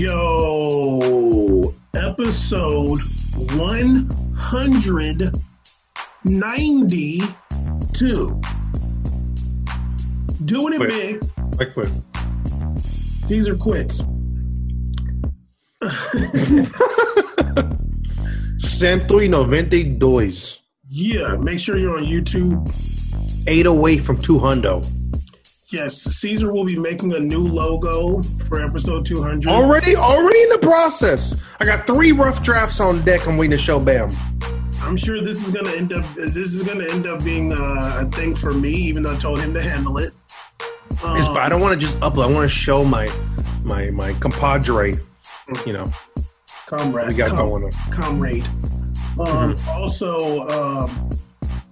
Yo, episode 192. Doing it Quit. big. I quit. These are quits. 192. Yeah, make sure you're on YouTube. Eight away from two hundo. Yes, Caesar will be making a new logo for episode 200. Already, already in the process. I got three rough drafts on deck. I'm waiting to show Bam. I'm sure this is gonna end up. This is gonna end up being uh, a thing for me, even though I told him to handle it. Um, It's- but I don't want to just upload. I want to show my my my compadre. You know, comrade, we got com- going on. comrade. Um, Also, um,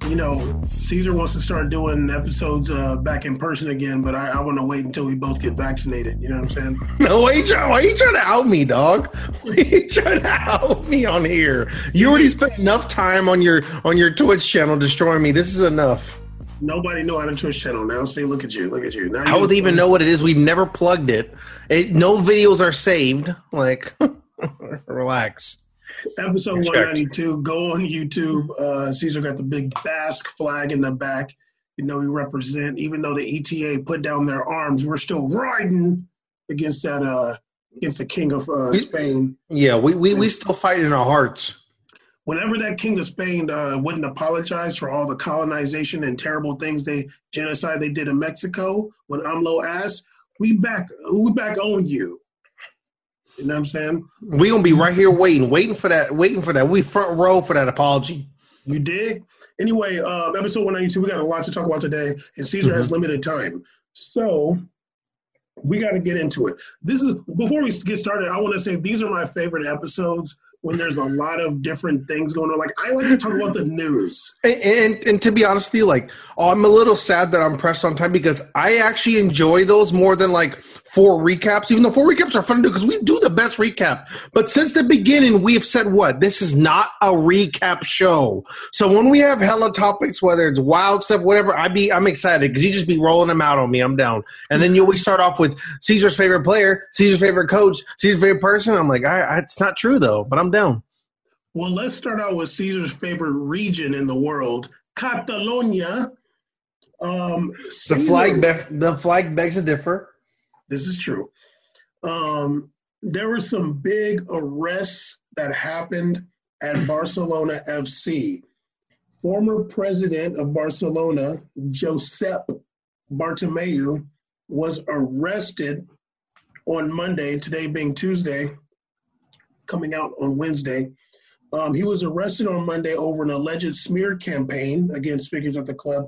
you know, Caesar wants to start doing episodes uh, back in person again, but I, I want to wait until we both get vaccinated. You know what I'm saying? No, why you trying? Why you trying to out me, dog? Why you trying to out me on here? You already spent enough time on your on your Twitch channel destroying me. This is enough. Nobody know how to Twitch channel now. See, look at you, look at you. Now How you- would even know what it is? We've never plugged it. it no videos are saved. Like, relax. Episode 192. Go on YouTube. Uh, Caesar got the big Basque flag in the back. You know, we represent, even though the ETA put down their arms, we're still riding against that, uh, against the king of uh, Spain. Yeah, we, we, we still fight in our hearts. Whenever that king of Spain uh, wouldn't apologize for all the colonization and terrible things they genocide they did in Mexico, when AMLO asked, we back, we back on you. You know what I'm saying? We gonna be right here waiting, waiting for that, waiting for that. We front row for that apology. You dig? Anyway, um, episode 192, we got a lot to talk about today, and Caesar has limited time. So we got to get into it. This is before we get started, I want to say these are my favorite episodes when there's a lot of different things going on. Like I like to talk about the news. And, and and to be honest with you, like oh, I'm a little sad that I'm pressed on time because I actually enjoy those more than like four recaps. Even though four recaps are fun to do because we do the best recap. But since the beginning, we've said what this is not a recap show. So when we have hella topics, whether it's wild stuff, whatever, I be I'm excited because you just be rolling them out on me. I'm down. And then you always start off with Caesar's favorite player, Caesar's favorite coach, Caesar's favorite person. I'm like, I, I, it's not true though, but I'm down. Well, let's start out with Caesar's favorite region in the world, Catalonia. Um, The flag, be- the flag begs to differ. This is true. Um, there were some big arrests that happened at Barcelona FC. Former president of Barcelona, Josep Bartomeu, was arrested on Monday, today being Tuesday, coming out on Wednesday. Um, he was arrested on Monday over an alleged smear campaign against figures at the club.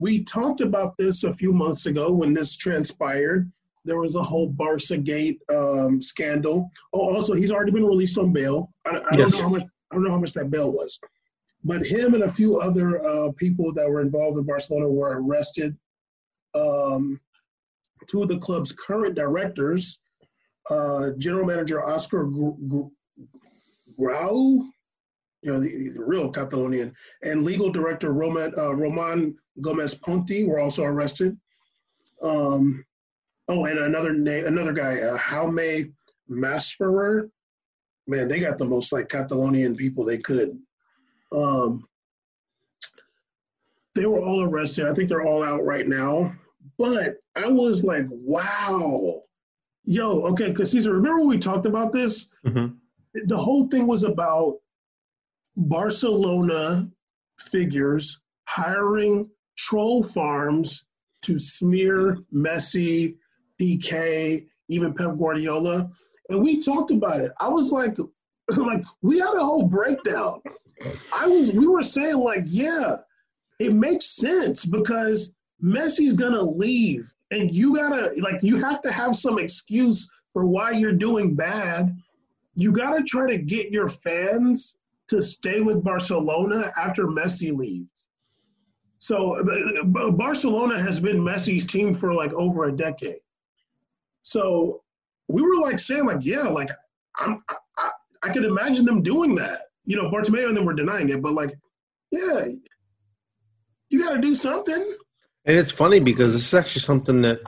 We talked about this a few months ago when this transpired there was a whole Barca Gate um, scandal. Oh, also, he's already been released on bail. I, I Yes. don't know how much. I don't know how much that bail was, but him and a few other uh, people that were involved in Barcelona were arrested. Um, two of the club's current directors, uh, general manager Oscar Gr- Gr- Grau, you know, the, the real Catalonian, and legal director Roman, uh, Roman Gomez Ponti were also arrested. Um, Oh, and another name, another guy, uh, Jaume Masferrer. Man, they got the most like Catalonian people they could. Um, they were all arrested. I think they're all out right now. But I was like, wow, yo, okay, because Caesar, remember when we talked about this? Mm-hmm. The whole thing was about Barcelona figures hiring troll farms to smear Messi, Piqué, even Pep Guardiola. And we talked about it. I was like, like we had a whole breakdown. I was we were saying like, yeah, it makes sense because Messi's gonna leave. And you gotta like you have to have some excuse for why you're doing bad. You gotta try to get your fans to stay with Barcelona after Messi leaves. So uh, Barcelona has been Messi's team for like over a decade. So we were like saying like, yeah, like I'm, I, I, I could imagine them doing that. You know, Bartomeu and them were denying it, but like, yeah, you got to do something. And it's funny because this is actually something that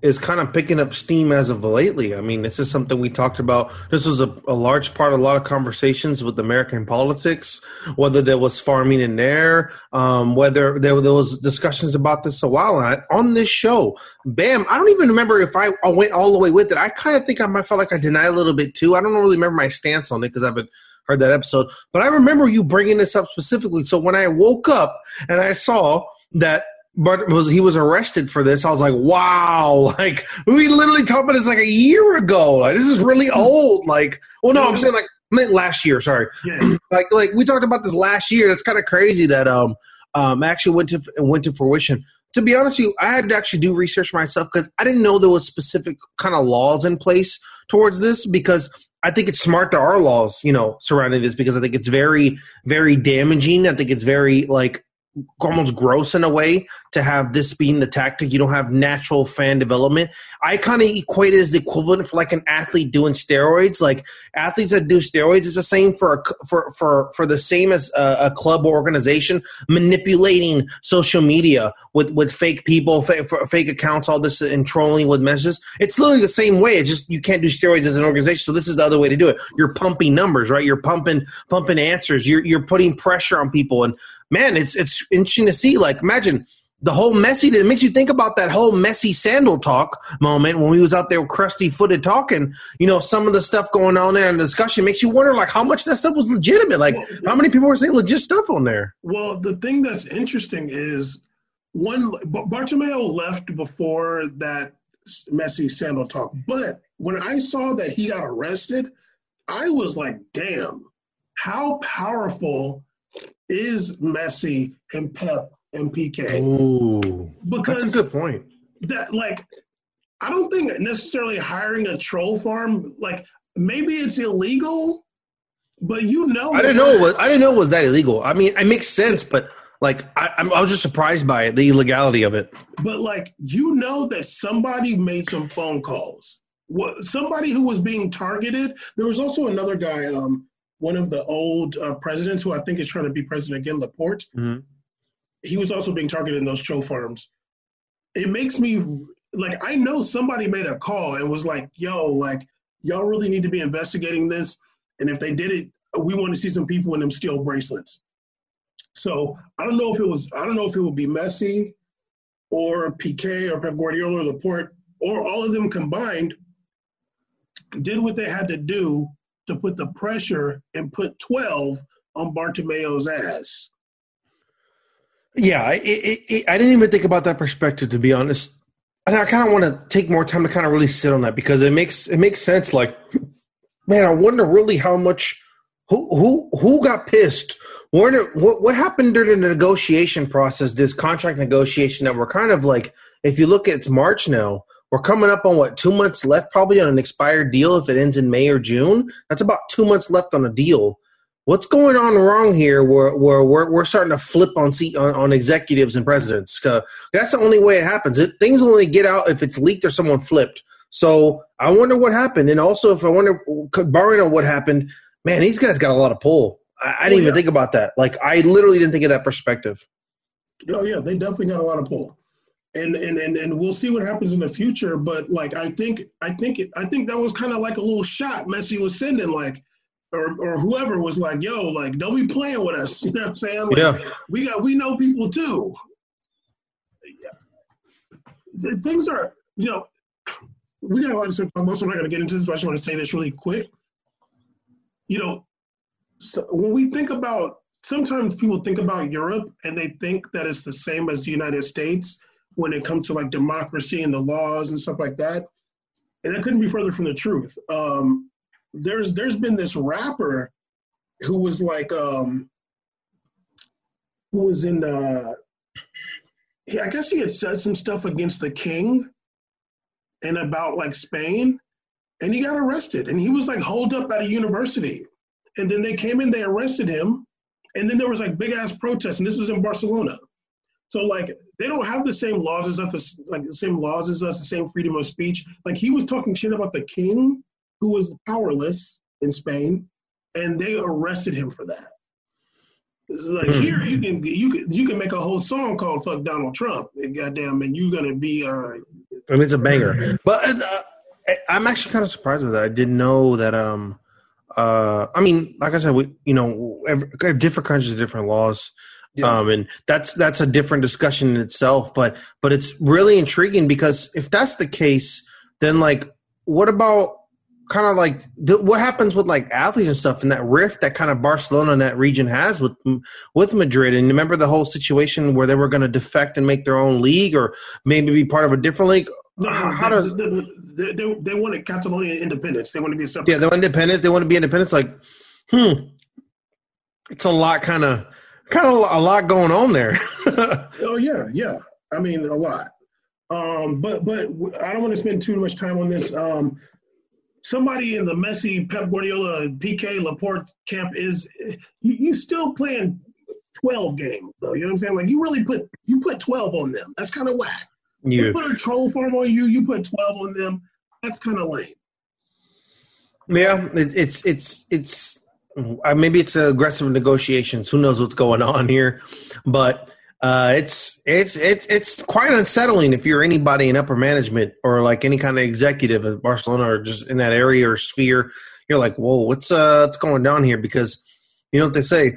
is kind of picking up steam as of lately. I mean, this is something we talked about. This was a, a large part of a lot of conversations with American politics, whether there was farming in there, um, whether there, there was discussions about this a while. And I, on this show, bam, I don't even remember if I, I went all the way with it. I kind of think I might felt like I denied a little bit too. I don't really remember my stance on it because I've been heard that episode, but I remember you bringing this up specifically. So when I woke up and I saw that but was he was arrested for this. I was like, wow, like we literally talked about this like a year ago. Like this is really old. Like, well, no, I'm saying like last year. Sorry, yeah. like like we talked about this last year. That's kind of crazy that um um actually went to went to fruition. To be honest with you, I had to actually do research myself because I didn't know there was specific kind of laws in place towards this because I think it's smart there are laws, you know, surrounding this because I think it's very, very damaging. I think it's very like almost gross in a way to have this being the tactic. You don't have natural fan development. I kind of equate it as the equivalent for like an athlete doing steroids. Like athletes that do steroids is the same for a, for for for the same as a, a club or organization manipulating social media with with fake people, fake, fake accounts, all this and trolling with messages. It's literally the same way. It's just you can't do steroids as an organization. So this is the other way to do it. You're pumping numbers, right? You're pumping pumping answers. You're you're putting pressure on people and man, it's it's interesting to see. Like, imagine the whole Messi. It makes you think about that whole Messi sandal talk moment when we was out there crusty footed talking. You know, some of the stuff going on there in the discussion makes you wonder, like, how much that stuff was legitimate. Like, how many people were saying legit stuff on there? Well, the thing that's interesting is one Bartomeu left before that Messi sandal talk, but when I saw that he got arrested, I was like, damn, how powerful is Messi and Pep and Piqué. Ooh, because that's a good point. That like, I don't think necessarily hiring a troll farm like maybe it's illegal, but you know, I didn't know it was. I didn't know it was that illegal. I mean, it makes sense, but like I, I was just surprised by it, the illegality of it. But like you know that somebody made some phone calls. What somebody who was being targeted. There was also another guy. Um, one of the old uh, presidents who I think is trying to be president again, Laporta. Mm-hmm. He was also being targeted in those troll farms. It makes me like I know somebody made a call and was like, "Yo, like y'all really need to be investigating this." And if they did it, we want to see some people in them steel bracelets. So I don't know if it was I don't know if it would be Messi or Piqué or Pep Guardiola or Laporta or all of them combined did what they had to do to put the pressure and put 12 on Bartomeu's ass. Yeah, it, it, it, I didn't even think about that perspective to be honest. And I kind of want to take more time to kind of really sit on that because it makes it makes sense. Like, man, I wonder really how much who who who got pissed. What what happened during the negotiation process? This contract negotiation that we're kind of like, if you look at it's March now, we're coming up on what two months left, probably on an expired deal. If it ends in May or June, that's about two months left on a deal. What's going on wrong here? Where, where we're, we're starting to flip on seat on, on executives and presidents. Uh, that's the only way it happens. It, things only get out if it's leaked or someone flipped. So I wonder what happened, and also if I wonder, barring on what happened, man, these guys got a lot of pull. I, I didn't oh, yeah. even think about that. Like I literally didn't think of that perspective. Oh yeah, they definitely got a lot of pull and and and, and we'll see what happens in the future. But like I think I think I think that was kind of like a little shot Messi was sending, like or or whoever was like, "Yo, like don't be playing with us." You know what I'm saying? Like, yeah. We got we know people too. Yeah. Things are you know we got a lot to talk about, so I'm not going to get into this, but I just want to say this really quick. You know, so when we think about sometimes people think about Europe and they think that it's the same as the United States when it comes to like democracy and the laws and stuff like that. And that couldn't be further from the truth. Um, there's there's been this rapper who was like um, who was in the I guess he had said some stuff against the king and about like Spain, and he got arrested. And he was like holed up at a university. And then they came in, they arrested him, and then there was like big ass protests, and this was in Barcelona. So like they don't have the same laws as us, like the same laws as us, the same freedom of speech. Like he was talking shit about the king, who was powerless in Spain, and they arrested him for that. like hmm. here, you can you can you can make a whole song called "Fuck Donald Trump," and goddamn, and you're gonna be uh, I mean, it's a banger. But uh, I'm actually kind of surprised with that. I didn't know that. Um, uh, I mean, like I said, we you know, every, different countries have different laws. Yeah. Um, and that's that's a different discussion in itself. But but it's really intriguing because if that's the case, then like, what about kind of like th- what happens with like athletes and stuff and that rift that kind of Barcelona and that region has with with Madrid? And remember the whole situation where they were going to defect and make their own league or maybe be part of a different league? No, how, how does they, they, they wanted Catalonia independence. They want to be a separate yeah they want independence. They want to be independence. Like hmm it's a lot kind of kind of a lot going on there oh yeah yeah I mean a lot um, but but I don't want to spend too much time on this um, somebody in the Messi Pep Guardiola, Piqué, Laporta camp is you, you still playing 12 games though. You know what I'm saying? Like you really put you put 12 on them. That's kind of whack. You, you put a troll farm on you, you put 12 on them. That's kind of lame. Yeah, it, it's it's it's maybe it's aggressive negotiations. Who knows what's going on here? But uh, it's it's it's it's quite unsettling if you're anybody in upper management or like any kind of executive at Barcelona or just in that area or sphere. You're like, whoa, what's uh, what's going down here? Because you know what they say.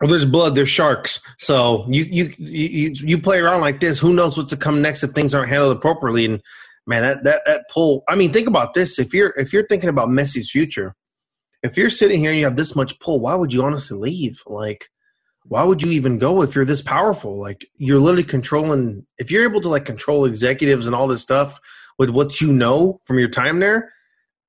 Well, there's blood, there's sharks. So you you you you play around like this. Who knows what's to come next if things aren't handled appropriately? And man, that that that pull. I mean, think about this. If you're if you're thinking about Messi's future, if you're sitting here and you have this much pull, why would you honestly leave? Like why would you even go if you're this powerful? Like you're literally controlling. If you're able to like control executives and all this stuff with what you know from your time there,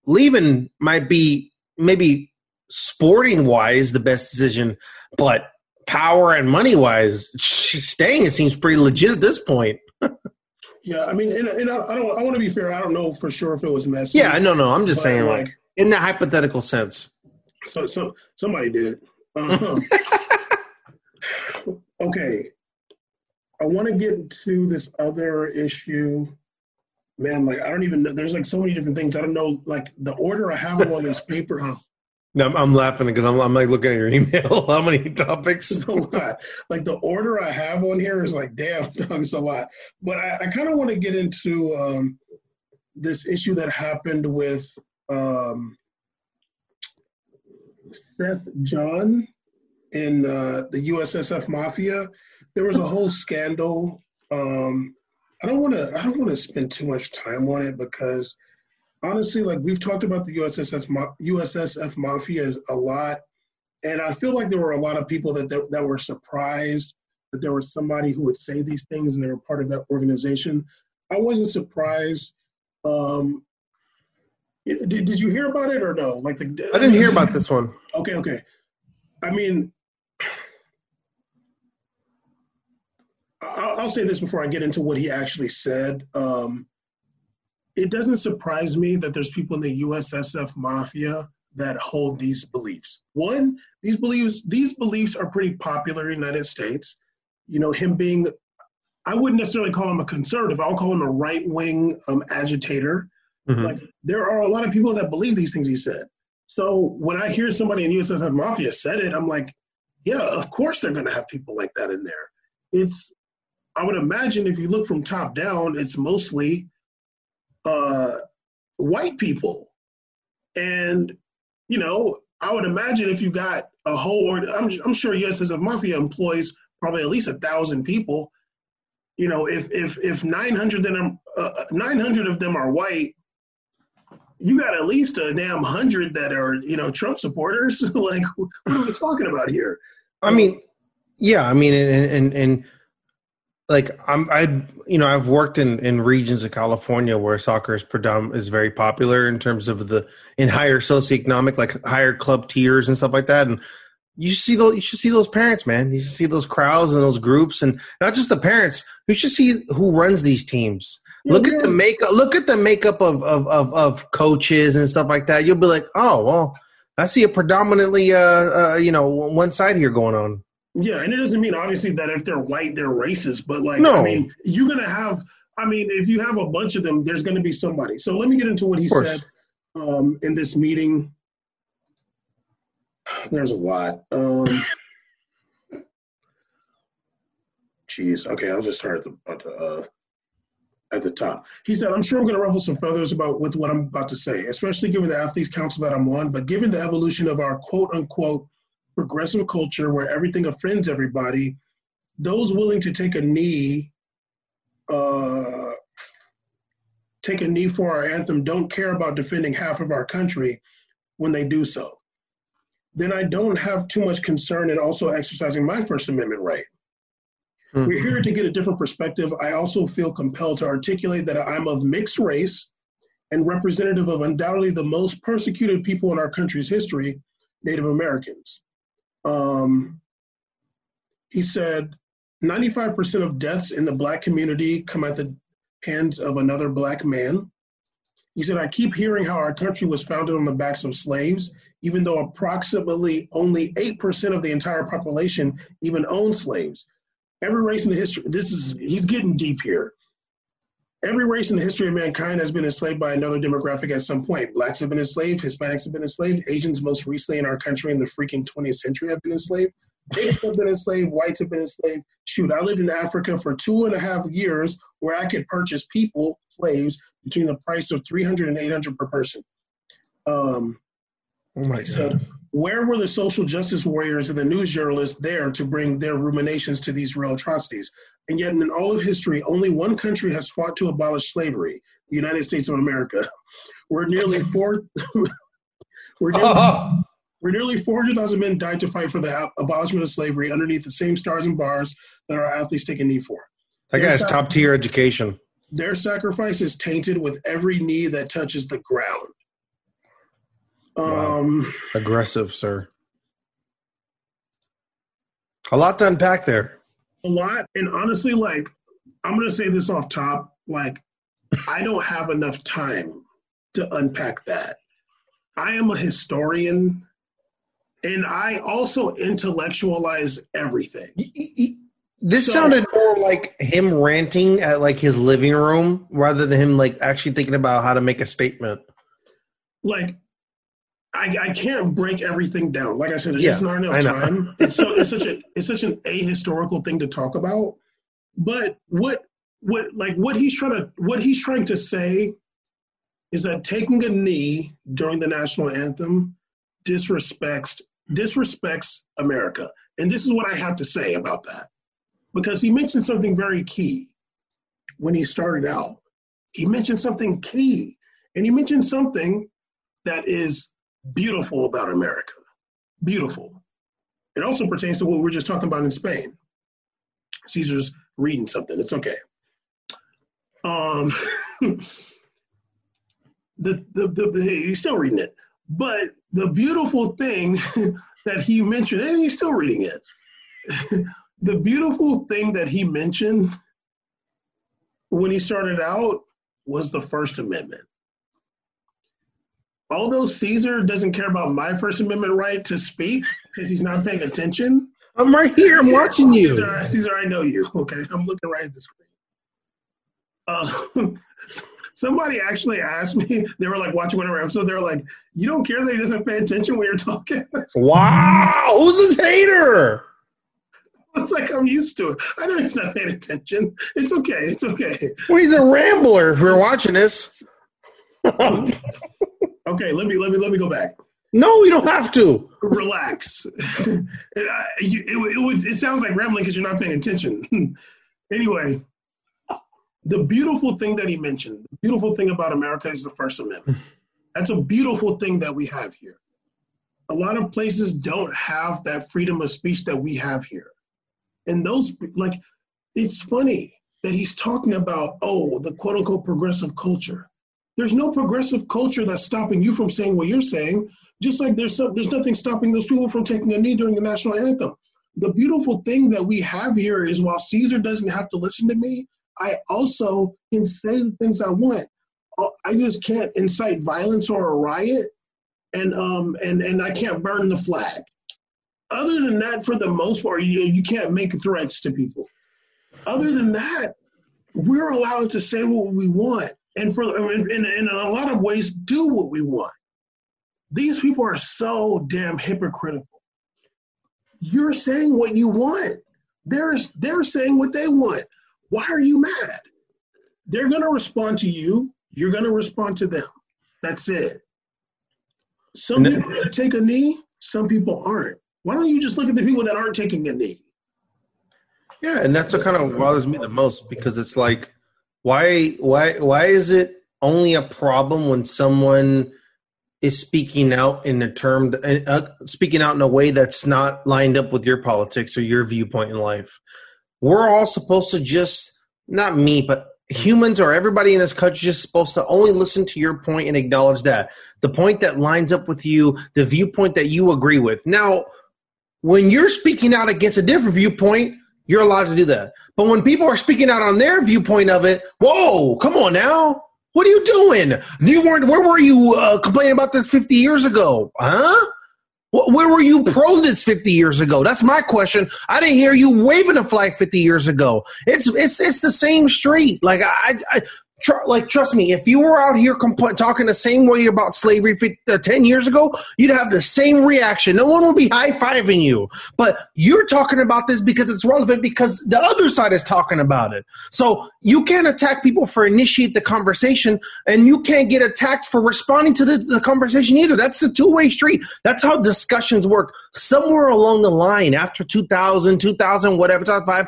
leaving might be maybe sporting wise the best decision, but power and money wise, staying it seems pretty legit at this point. yeah, I mean, and, and I, I, don't. I want to be fair. I don't know for sure if it was Messi. Yeah, no, no. I'm just saying, like, in the hypothetical sense. So, so somebody did it. Uh-huh. okay, I want to get to this other issue. Man, like I don't even know. There's like so many different things. I don't know. Like the order I have on this paper. Huh? No, I'm, I'm laughing because I'm, I'm like looking at your email. How many topics? It's a lot. Like the order I have on here is like, damn, it's a lot. But I, I kind of want to get into um, this issue that happened with um, Seth Jahn in uh, the USSF mafia, there was a whole scandal. Um, I don't want to. I don't want to spend too much time on it because honestly, like we've talked about the USSF USSF mafia a lot, and I feel like there were a lot of people that that, that were surprised that there was somebody who would say these things and they were part of that organization. I wasn't surprised. Um, did, did you hear about it or no? Like the I didn't hear about this one. Okay, okay. I mean, I'll, I'll, say this before I get into what he actually said. Um, it doesn't surprise me that there's people in the USSF mafia that hold these beliefs. One, these beliefs these beliefs are pretty popular in the United States. You know, him being I wouldn't necessarily call him a conservative. I'll call him a right wing um, agitator. Mm-hmm. Like there are a lot of people that believe these things he said. So when I hear somebody in USSF Mafia said it, I'm like, yeah, of course they're going to have people like that in there. It's I would imagine if you look from top down, it's mostly uh, white people. And, you know, I would imagine if you got a whole, or I'm, I'm sure USSF Mafia employs probably at least a thousand people. You know, if if if 900 them uh, 900 of them are white, you got at least a damn hundred that are you know Trump supporters. like, what are we talking about here? I mean, yeah, I mean, and and, and like I'm I you know I've worked in in regions of California where soccer is predominant is very popular in terms of the in higher socioeconomic like higher club tiers and stuff like that and you see those you should see those parents man you should see those crowds and those groups and not just the parents you should see who runs these teams yeah, look at the makeup look at the makeup of, of of of coaches and stuff like that you'll be like oh well I see a predominantly uh, uh you know one side here going on yeah, and it doesn't mean obviously that if they're white they're racist, but like no. I mean, you're gonna have. I mean, if you have a bunch of them, there's gonna be somebody. So let me get into what he said um, in this meeting. There's a lot. Um, Jeez. Okay, I'll just start at the. At the uh, at the top. He said, I'm sure I'm going to ruffle some feathers about with what I'm about to say, especially given the athletes council that I'm on, but given the evolution of our quote unquote progressive culture where everything offends everybody, those willing to take a knee, uh, take a knee for our anthem don't care about defending half of our country when they do so. Then I don't have too much concern in also exercising my First Amendment right. Mm-hmm. We're here to get a different perspective. I also feel compelled to articulate that I'm of mixed race and representative of undoubtedly the most persecuted people in our country's history, Native Americans. Um, he said 95% of deaths in the black community come at the hands of another black man. He said, I keep hearing how our country was founded on the backs of slaves, even though approximately only 8% of the entire population even owned slaves. Every race in the history, this is, he's getting deep here. Every race in the history of mankind has been enslaved by another demographic at some point. Blacks have been enslaved, Hispanics have been enslaved, Asians, most recently in our country in the freaking 20th century, have been enslaved. Natives have been enslaved, whites have been enslaved. Shoot, I lived in Africa for two and a half years where I could purchase people, slaves, between the price of 300 and 800 per person. Um, oh my God. Where were the social justice warriors and the news journalists there to bring their ruminations to these real atrocities? And yet, in all of history, only one country has fought to abolish slavery the United States of America. We're nearly four. we're nearly, where nearly uh-huh. 400,000 men died to fight for the abolishment of slavery underneath the same stars and bars that our athletes take a knee for. That guy has sac- top tier education. Their sacrifice is tainted with every knee that touches the ground. Um, wow. Aggressive, sir. A lot to unpack there. A lot. And honestly, like, I'm going to say this off top. Like, I don't have enough time to unpack that. I am a historian and I also intellectualize everything. This so, sounded more like him ranting at like his living room rather than him like actually thinking about how to make a statement. Like I, I can't break everything down. Like I said, there's yeah, just not enough time. it's so it's such a it's such an ahistorical thing to talk about. But what what like what he's trying to what he's trying to say is that taking a knee during the national anthem disrespects disrespects America. And this is what I have to say about that. Because he mentioned something very key when he started out. He mentioned something key. And he mentioned something that is beautiful about America. Beautiful. It also pertains to what we were just talking about in Spain. Caesar's reading something. It's okay. Um, the, the, the, the, he's still reading it. But the beautiful thing that he mentioned, and he's still reading it, the beautiful thing that he mentioned when he started out was the First Amendment although Caesar doesn't care about my First Amendment right to speak because he's not paying attention. I'm right here. I'm watching you. Caesar, Caesar, I know you. Okay, I'm looking right at the screen. Uh, somebody actually asked me. They were like watching one of our episodes. They were like, "You don't care that he doesn't pay attention when you're talking." Wow, who's this hater? It's like I'm used to it. I know he's not paying attention. It's okay. It's okay. Well, he's a rambler. If you're watching this. Okay, let me let me let me go back. No, you don't have to. Relax. it, it, it, was, it sounds like rambling because you're not paying attention. anyway, the beautiful thing that he mentioned, the beautiful thing about America is the First Amendment. That's a beautiful thing that we have here. A lot of places don't have that freedom of speech that we have here. And those, like, it's funny that he's talking about, oh, the quote unquote progressive culture. There's no progressive culture that's stopping you from saying what you're saying, just like there's, some, there's nothing stopping those people from taking a knee during the national anthem. The beautiful thing that we have here is while Caesar doesn't have to listen to me, I also can say the things I want. Uh, I just can't incite violence or a riot, and um and and I can't burn the flag. Other than that, for the most part, you you can't make threats to people. Other than that, we're allowed to say what we want and for in, in, in a lot of ways do what we want. These people are so damn hypocritical. You're saying what you want. They're they're saying what they want. Why are you mad? they're going to respond to you. You're going to respond to them. That's it. Some then- people take a knee. Some people aren't. Why don't you just look at the people that aren't taking a knee? Yeah, and that's what kind of bothers me the most because it's like, why, why, why is it only a problem when someone is speaking out in a term, uh, speaking out in a way that's not lined up with your politics or your viewpoint in life? We're all supposed to just, not me, but humans or everybody in this country is supposed to only listen to your point and acknowledge that the point that lines up with you, the viewpoint that you agree with. Now, when you're speaking out against a different viewpoint, you're allowed to do that. But when people are speaking out on their viewpoint of it, whoa, come on now. What are you doing? You weren't. Where were you uh, complaining about this 50 years ago? Huh? Where were you pro this 50 years ago? That's my question. I didn't hear you waving a flag 50 years ago. It's it's it's the same street. Like I, I tr- like trust me. If you were out here compl- talking the same way about slavery 50, uh, 10 years ago, you'd have the same reaction. No one would be high fiving you. But you're talking about this because it's relevant because the other side is talking about it. So you can't attack people for initiate the conversation, and you can't get attacked for responding to the, the conversation either. That's the two way street. That's how discussions work. Somewhere along the line, after 2000, 2000, whatever, 2005,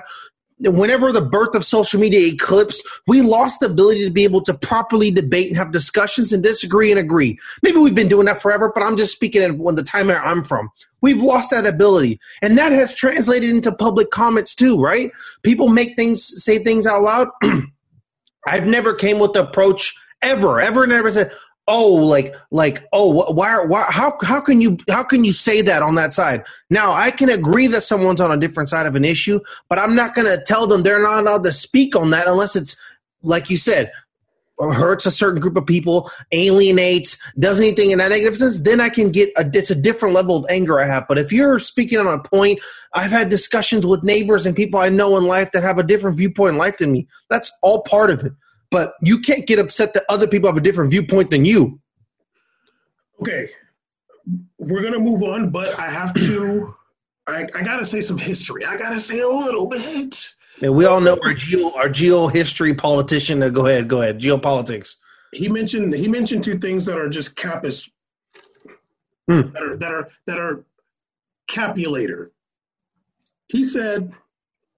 whenever the birth of social media eclipsed, we lost the ability to be able to properly debate and have discussions and disagree and agree. Maybe we've been doing that forever, but I'm just speaking in the time I'm from. We've lost that ability. And that has translated into public comments too, right? People make things, say things out loud. I've never came with the approach ever, ever, never said, "Oh, like, like, oh, wh- why, why, how, how can you, how can you say that on that side?" Now, I can agree that someone's on a different side of an issue, but I'm not going to tell them they're not allowed to speak on that unless it's, like you said, uh, hurts a certain group of people, alienates, does anything in that negative sense. Then I can get a, it's a different level of anger I have. But if you're speaking on a point, I've had discussions with neighbors and people I know in life that have a different viewpoint in life than me. That's all part of it. But you can't get upset that other people have a different viewpoint than you. Okay, we're gonna move on, but I have to. I, I gotta say some history. I gotta say a little bit. And we all know our geo our geo history politician. Uh, go ahead, go ahead. Geopolitics. He mentioned he mentioned two things that are just capus Hmm. that are that are that are capulator. He said,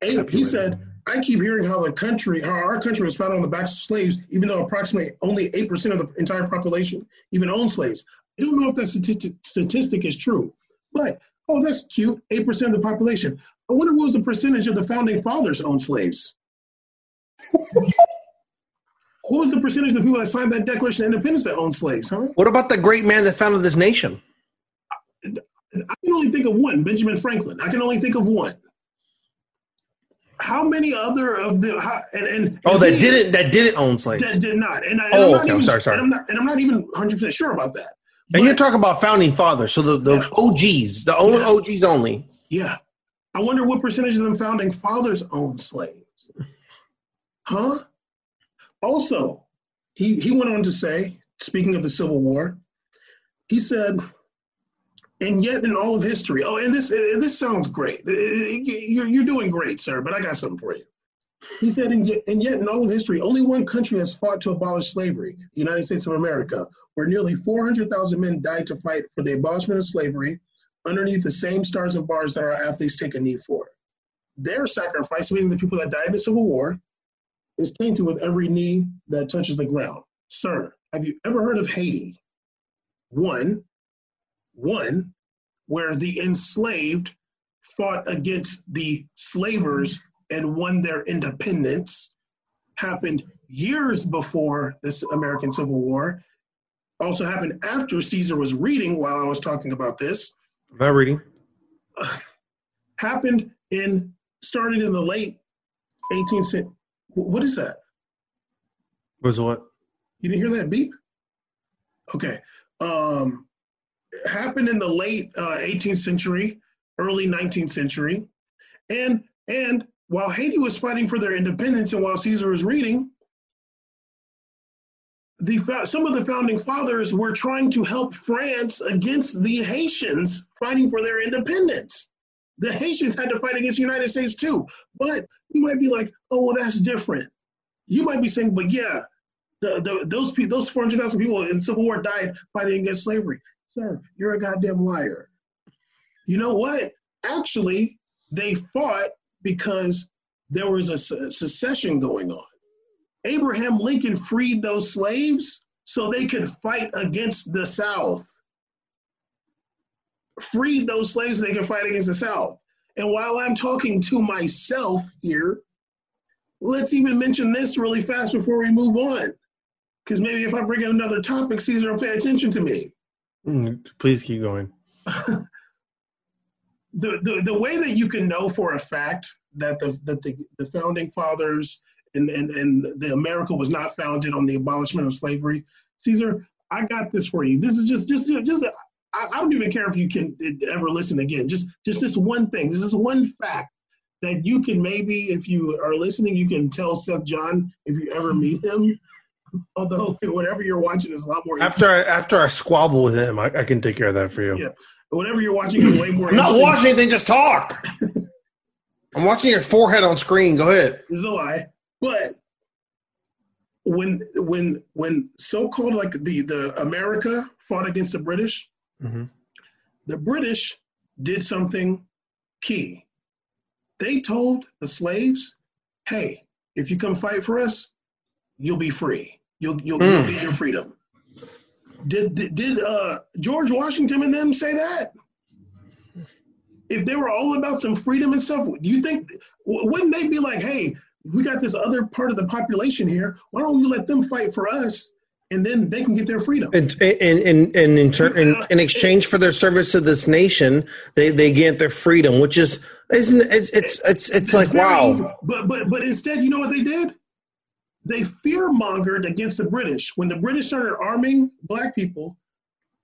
eight, he said, I keep hearing how the country, how our country was founded on the backs of slaves, even though approximately only eight percent of the entire population even owned slaves. I don't know if that statistic, statistic is true, but oh, that's cute. Eight percent of the population. I wonder what was the percentage of the founding fathers owned slaves. what was the percentage of the people that signed that Declaration of Independence that owned slaves? Huh? What about the great man that founded this nation? I can only think of one, Benjamin Franklin. I can only think of one. How many other of the how, and, and Oh, and that he- didn't that didn't own slaves. that did not. And, I, and Oh, I'm not okay, I'm even, sorry, sorry. And I'm not, and I'm not even 100 percent sure about that. And you're talking about founding fathers, so the, the Yeah. OGs, the only Yeah. OGs only. Yeah, I wonder what percentage of them founding fathers owned slaves. Huh? Also, he he went on to say, speaking of the Civil War, he said, and yet in all of history, oh, and this this sounds great. Uh, You're you're doing great, sir. But I got something for you. He said, and yet, and yet in all of history, only one country has fought to abolish slavery: the United States of America, where nearly 400,000 men died to fight for the abolishment of slavery underneath the same stars and bars that our athletes take a knee for. Their sacrifice, meaning the people that died in the Civil War, is tainted with every knee that touches the ground. Sir, have you ever heard of Haiti? One, one, where the enslaved fought against the slavers and won their independence, happened years before this American Civil War. Also happened after Caesar was reading while I was talking about this not reading. happened in started in the late 18th century. What is that? Was what? You didn't hear that beep? Okay. Um, happened in the late uh, 18th century, early 19th century, and and while Haiti was fighting for their independence and while Caesar was reading, the some of the founding fathers were trying to help France against the Haitians fighting for their independence. The Haitians had to fight against the United States too. But you might be like, oh, well, that's different. You might be saying, but yeah, the, the, those those 400,000 people in Civil War died fighting against slavery. Sir, you're a goddamn liar. You know what? Actually, they fought because there was a secession going on. Abraham Lincoln freed those slaves so they could fight against the South. Freed those slaves so they could fight against the South. And while I'm talking to myself here, let's even mention this really fast before we move on. Because maybe if I bring in another topic, Caesar will pay attention to me. Mm, please keep going. the, the the way that you can know for a fact that the that the, the founding fathers and, and and the America was not founded on the abolishment of slavery. Caesar, I got this for you. This is just just just I, I don't even care if you can ever listen again. Just just this one thing. This is one fact that you can maybe, if you are listening, you can tell Seth Jahn if you ever meet him although whatever you're watching is a lot more. After I, after I squabble with him, I, I, can take care of that for you. Yeah, whatever you're watching is way more. I'm not watching anything. Just talk. I'm watching your forehead on screen. Go ahead. This is a lie, but when when when so-called like the the America fought against the British, mm-hmm. the British did something key. They told the slaves, "Hey, if you come fight for us, you'll be free. You'll you'll, mm. you'll hmm. get your freedom. Did did, did uh, George Washington and them say that? If they were all about some freedom and stuff, do you think wouldn't they be like, hey, we got this other part of the population here. Why don't we let them fight for us? and then they can get their freedom. And and and, and in, ter- in, in exchange for their service to this nation, they, they get their freedom, which is isn't it's it's it's, it's like wow. Easy. But but but instead, you know what they did? They fear mongered against the British. When the British started arming black people,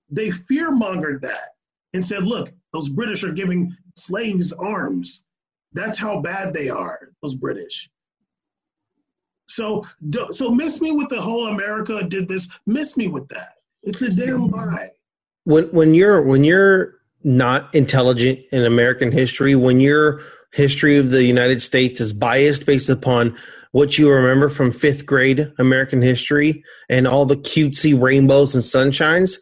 they fear mongered that and said, look, those British are giving slaves arms. That's how bad they are, those British. So, so miss me with the whole America did this. Miss me with that. It's a damn lie. When when you're when you're not intelligent in American history, when your history of the United States is biased based upon what you remember from fifth grade American history and all the cutesy rainbows and sunshines,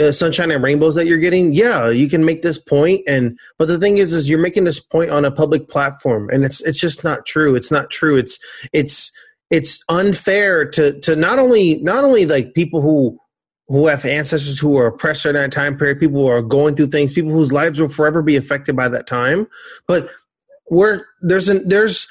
uh, sunshine and rainbows that you're getting, yeah, you can make this point. And but the thing is, is you're making this point on a public platform, and it's it's just not true. It's not true. It's it's it's unfair to to not only not only like people who who have ancestors who were oppressed during that time period, people who are going through things, people whose lives will forever be affected by that time, but where there's an there's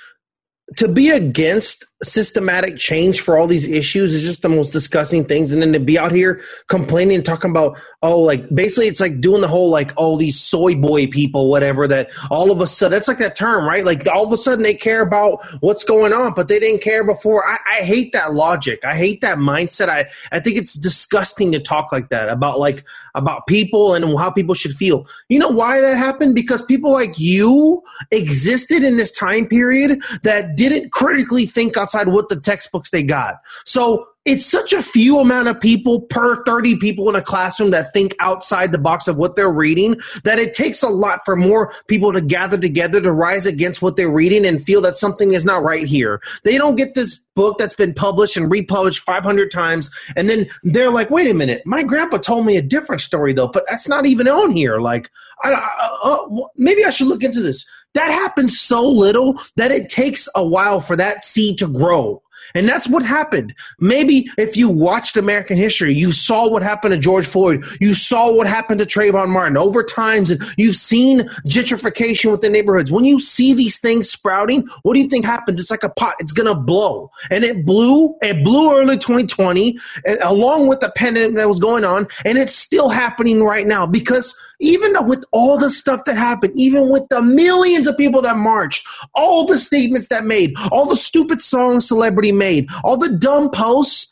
to be against systematic change for all these issues is just the most disgusting things. And then to be out here complaining and talking about oh like basically it's like doing the whole like oh these soy boy people whatever that all of a sudden that's like that term right? Like all of a sudden they care about what's going on but they didn't care before. I, I hate that logic. I hate that mindset. I i think it's disgusting to talk like that about like about people and how people should feel. You know why that happened? Because people like you existed in this time period that didn't critically think outside outside what the textbooks they got. So it's such a few amount of people per 30 people in a classroom that think outside the box of what they're reading that it takes a lot for more people to gather together to rise against what they're reading and feel that something is not right here. They don't get this book that's been published and republished 500 times and then they're like wait a minute my grandpa told me a different story though but that's not even on here like I, I, uh, maybe i should look into this that happens so little that it takes a while for that seed to grow and that's what happened. Maybe if you watched American history, you saw what happened to George Floyd, you saw what happened to Trayvon Martin over times, and you've seen gentrification the neighborhoods. When you see these things sprouting, what do you think happens? It's like a pot, it's gonna blow. And it blew, it blew early 2020, eh, along with the pandemic that was going on, and it's still happening right now because even with all the stuff that happened, even with the millions of people that marched, all the statements that made, all the stupid songs celebrity made, all the dumb posts,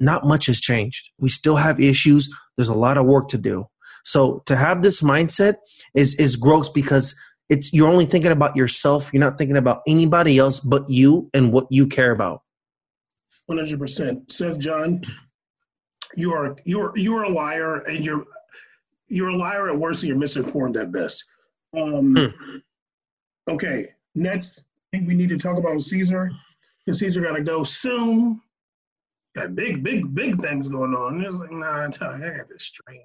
not much has changed. We still have issues. There's a lot of work to do. So to have this mindset is is gross because it's you're only thinking about yourself. You're not thinking about anybody else but you and what you care about. One hundred percent, Seth Jahn. You are you are you are a liar, and you're you're a liar at worst and you're misinformed at best. Um, hmm. Okay, next thing we need to talk about Caesar because he's gonna go soon. Got big, big, big things going on. It's like, nah, I got this stream.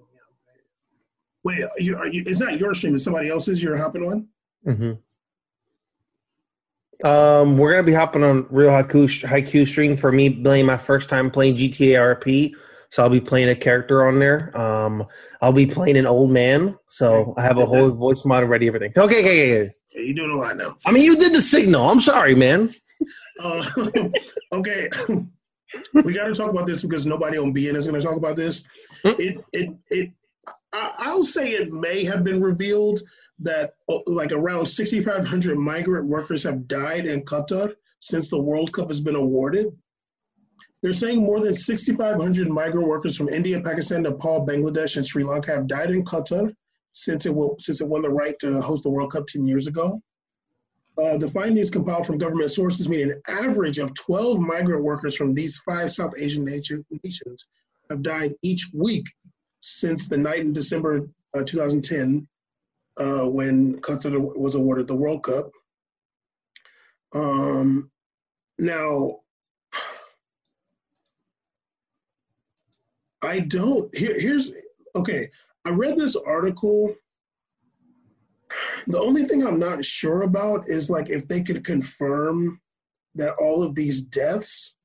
Wait, are you, are you, it's not your stream. It's somebody else's. You're hopping on. Mm-hmm. Um, we're gonna be hopping on Real Haiku Haiku stream for me playing my first time playing GTA RP. So I'll be playing a character on there. Um, I'll be playing an old man. So I have a whole voice mod ready, everything. Okay, okay, okay. Yeah, you're doing a lot now. I mean, you did the signal. I'm sorry, man. Uh, okay, we got to talk about this because nobody on BN is going to talk about this. Hmm. It, it, it. I, I'll say it may have been revealed that uh, like around 6,500 migrant workers have died in Qatar since the World Cup has been awarded. They're saying more than 6,500 migrant workers from India, Pakistan, Nepal, Bangladesh, and Sri Lanka have died in Qatar since it will, since it won the right to host the World Cup 10 years ago. Uh, the findings compiled from government sources mean an average of 12 migrant workers from these five South Asian nations have died each week since the night in December uh, 2010 uh, when Qatar was awarded the World Cup. Um, now, I don't. Here, here's okay. I read this article. The only thing I'm not sure about is like if they could confirm that all of these deaths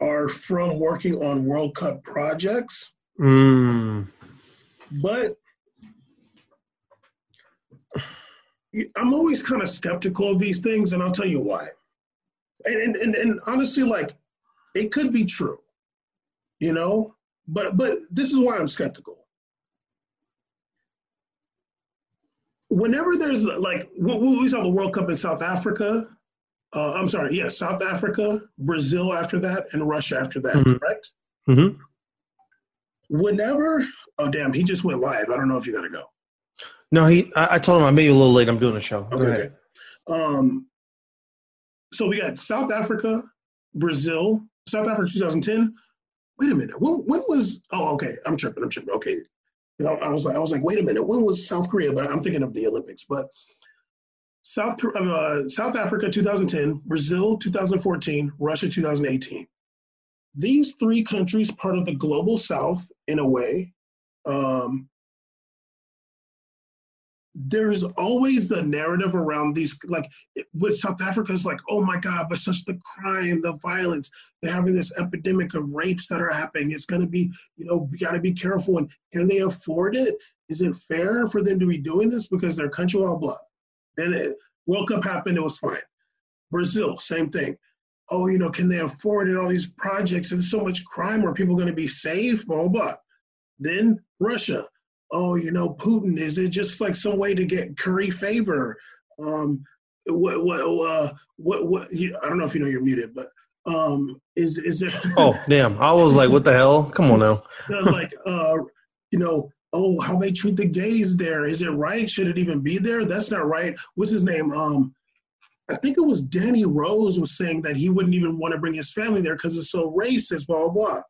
are from working on World Cup projects. Mm. But I'm always kind of skeptical of these things, and I'll tell you why. And, and, and honestly, like, it could be true, you know, but but this is why I'm skeptical. Whenever there's like we saw the World Cup in South Africa, uh, I'm sorry, yes, South Africa, Brazil after that, and Russia after that, Mhm. correct? Mm-hmm. Whenever, oh damn, he just went live. I don't know if you got to go. No, he. I, I told him I made you a little late. I'm doing a show. Okay. okay. Um, so we got South Africa, Brazil, South Africa 2010. Wait a minute. When when was? Oh, okay. I'm tripping. I'm tripping. Okay. Know, I was like, I was like, wait a minute. When was South Korea? But I'm thinking of the Olympics. But South uh, South Africa 2010, Brazil 2014, Russia 2018. These three countries, part of the global South in a way. Um, there's always the narrative around these like with south africa is like oh my god but such the crime the violence they're having this epidemic of rapes that are happening. It's going to be you know we got to be careful. And can they afford it? Is it fair for them to be doing this because their country blah blah. Then it, world cup happened it was fine. Brazil same thing. Oh you know can they afford it all these projects and so much crime are people going to be safe blah blah blah. Then russia oh, you know, Putin, is it just like some way to get curry favor? Um, what, what, uh, what, what, you, I don't know if you know you're muted, but um, is, is there, Oh, damn. I was like, what the hell? Come on now. like, uh, you know, oh, how they treat the gays there. Is it right? Should it even be there? That's not right. What's his name? Um, I think it was Danny Rose was saying that he wouldn't even want to bring his family there because it's so racist, blah, blah, blah.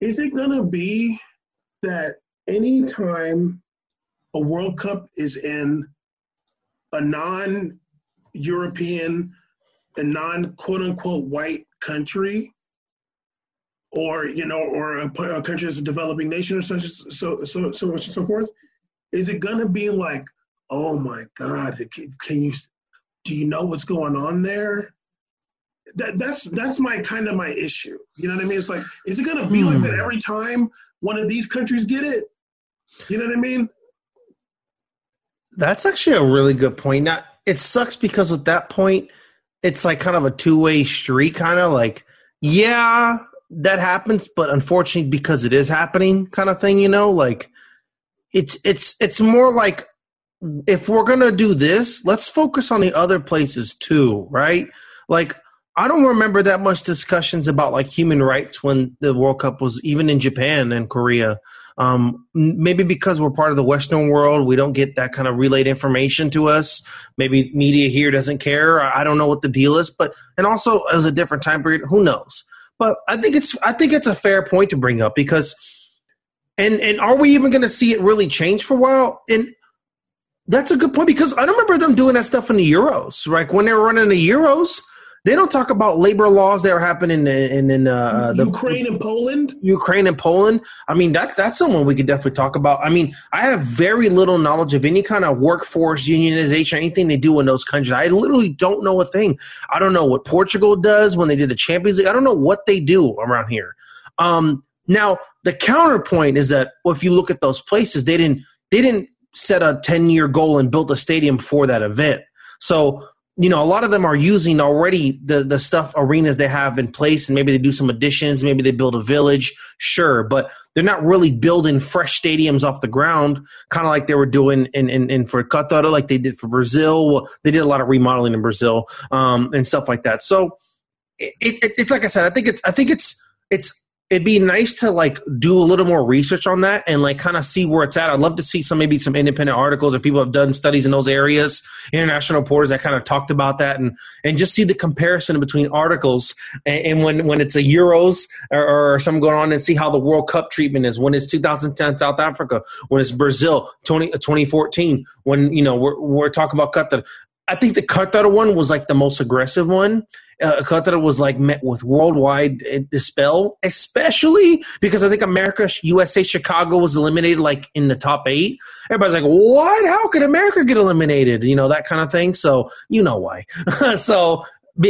Is it going to be that anytime a World Cup is in a non European and non quote unquote white country, or you know, or a, a country that's a developing nation or such so so so much and so forth, is it gonna be like, oh my God, can, can you do you know what's going on there? That that's that's my kind of my issue. You know what I mean? It's like, is it gonna be like that Hmm. every time one of these countries get it? You know what I mean? That's actually a really good point. Now, it sucks because with that point, it's like kind of a two way street, kind of like, yeah, that happens, but unfortunately, because it is happening, kind of thing, you know, like it's it's it's more like if we're gonna do this, let's focus on the other places too, right? Like I don't remember that much discussions about like human rights when the World Cup was even in Japan and Korea. Um, maybe because we're part of the Western world, we don't get that kind of relayed information to us. Maybe media here doesn't care. I don't know what the deal is, but and also it was a different time period. Who knows? But I think it's I think it's a fair point to bring up because, and and are we even going to see it really change for a while? And that's a good point because I don't remember them doing that stuff in the Euros. Like when they were running the Euros, They don't talk about labor laws that are happening in, in, uh, the Ukraine and Poland. Ukraine and Poland. I mean, that's that's someone we could definitely talk about. I mean, I have very little knowledge of any kind of workforce unionization, anything they do in those countries. I literally don't know a thing. I don't know what Portugal does when they did the Champions League. I don't know what they do around here. Um, now, the counterpoint is that well, if you look at those places, they didn't they didn't set a 10 year goal and built a stadium for that event. So, you know, a lot of them are using already the, the stuff arenas they have in place and maybe they do some additions, maybe they build a village, sure, but they're not really building fresh stadiums off the ground, kind of like they were doing in, in, in for Qatar, like they did for Brazil. They did a lot of remodeling in Brazil um, and stuff like that. So it, it, it's like I said, I think it's, I think it's, it's it'd be nice to like do a little more research on that and like kind of see where it's at. I'd love to see some maybe some independent articles or people have done studies in those areas, international reporters that kind of talked about that and and just see the comparison between articles and, and when when it's a Euros or, or, something going on and see how the World Cup treatment is when it's 2010 South Africa, when it's Brazil 20, 2014, when you know we're we're talking about Qatar. I think the Qatar one was like the most aggressive one uh, Qatar was like met with worldwide dispel, especially because I think America, USA, Chicago was eliminated like in the top eight. Everybody's like, what? How could America get eliminated? You know, that kind of thing. So, you know why. so,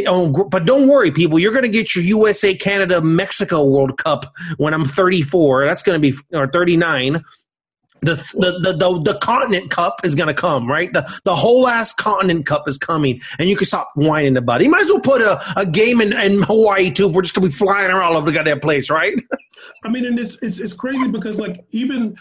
oh, but don't worry, people. You're going to get your USA, Canada, Mexico World Cup when I'm 34. That's going to be or 39 the, the the the, the continent cup is gonna come, right? The the whole ass continent cup is coming, and you can stop whining about it. You might as well put a, a game in, in Hawaii too if we're just gonna be flying around all over the goddamn place, right? I mean, and it's it's it's crazy because like even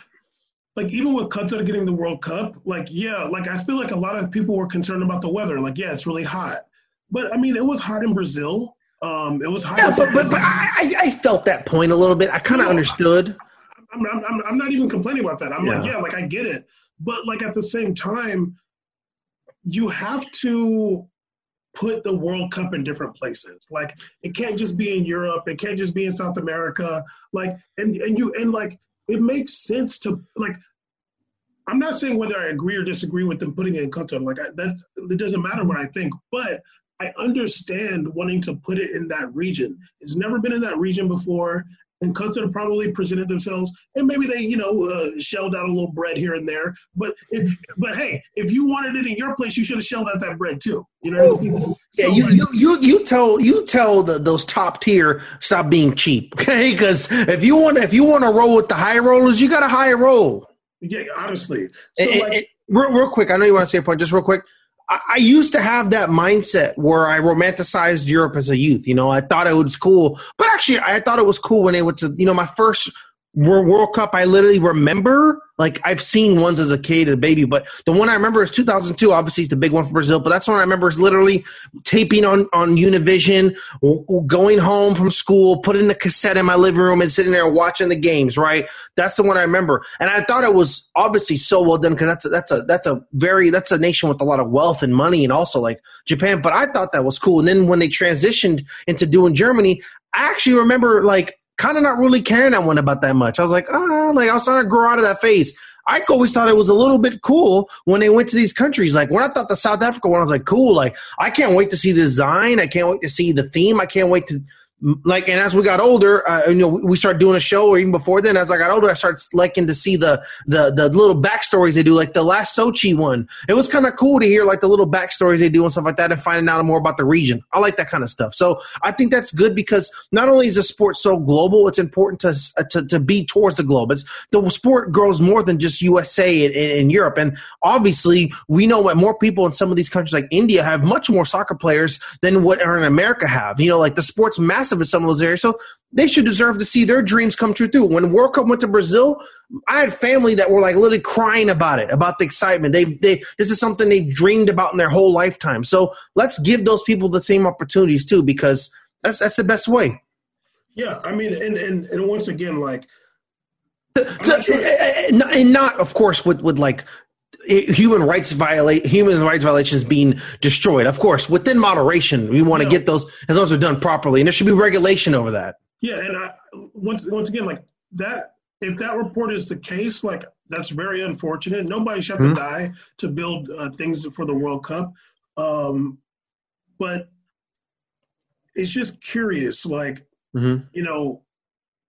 like even with Qatar getting the World Cup, like yeah, like I feel like a lot of people were concerned about the weather. Like yeah, it's really hot, but I mean it was hot in Brazil. Um, it was hot. Yeah, but, but, but I, I felt that point a little bit. I kind of understood. I'm, I'm, I'm not even complaining about that. I'm yeah. like, yeah, like I get it. But like at the same time, you have to put the World Cup in different places. Like it can't just be in Europe. It can't just be in South America. Like and and you and like it makes sense to like. I'm not saying whether I agree or disagree with them putting it in Qatar. Like I, that, it doesn't matter what I think. But I understand wanting to put it in that region. It's never been in that region before and Qatar probably presented themselves, and maybe they, you know, uh, shelled out a little bread here and there. But if, but hey, if you wanted it in your place, you should have shelled out that bread too. You know, yeah. You, you, you you tell you tell the, those top tier stop being cheap, okay? Because if you want if you want to roll with the high rollers, you got a high roll. Yeah, honestly. So like, real, real quick, I know you want to say a point. Just real quick. I used to have that mindset where I romanticized Europe as a youth. You know, I thought it was cool, but actually, I thought it was cool when they went to, you know, my first World Cup, I literally remember. Like I've seen ones as a kid, a baby, but the one I remember is 2002. Obviously, it's the big one for Brazil, but that's one I remember is literally taping on on Univision, going home from school, putting the cassette in my living room, and sitting there watching the games. Right, that's the one I remember, and I thought it was obviously so well done because that's a, that's a that's a very that's a nation with a lot of wealth and money, and also like Japan. But I thought that was cool, and then when they transitioned into doing Germany, I actually remember like kind of not really caring that one about that much. I was like, ah, like I was starting to grow out of that phase. I always thought it was a little bit cool when they went to these countries. Like when I thought the South Africa one, I was like, cool. Like I can't wait to see the design. I can't wait to see the theme. I can't wait to like and as we got older uh, you know we started doing a show or even before then as i got older i started liking to see the the the little backstories they do like the last sochi one. It was kind of cool to hear like the little backstories they do and stuff like that and finding out more about the region. I like that kind of stuff. So i think that's good because not only is the sport so global it's important to uh, to, to be towards the globe. It's the sport grows more than just usa and, europe. And obviously we know what more people in some of these countries like india have much more soccer players than what are in america have. You know like the sport's massive massive in some of those areas. So they should deserve to see their dreams come true too. When World Cup went to Brazil, I had family that were like literally crying about it, about the excitement. They they this is something they dreamed about in their whole lifetime. So let's give those people the same opportunities too, because that's that's the best way. Yeah, I mean, and and, and once again, like. To, sure. and not, of course, with with like human rights violate human rights violations being destroyed. Of course, within moderation, we want to get those as long as they're done properly, and there should be regulation over that. Yeah, and I, once once again, like that, if that report is the case, like that's very unfortunate. Nobody should have mm-hmm. to die to build uh, things for the World Cup. Um, but it's just curious. Like, Mhm. you know,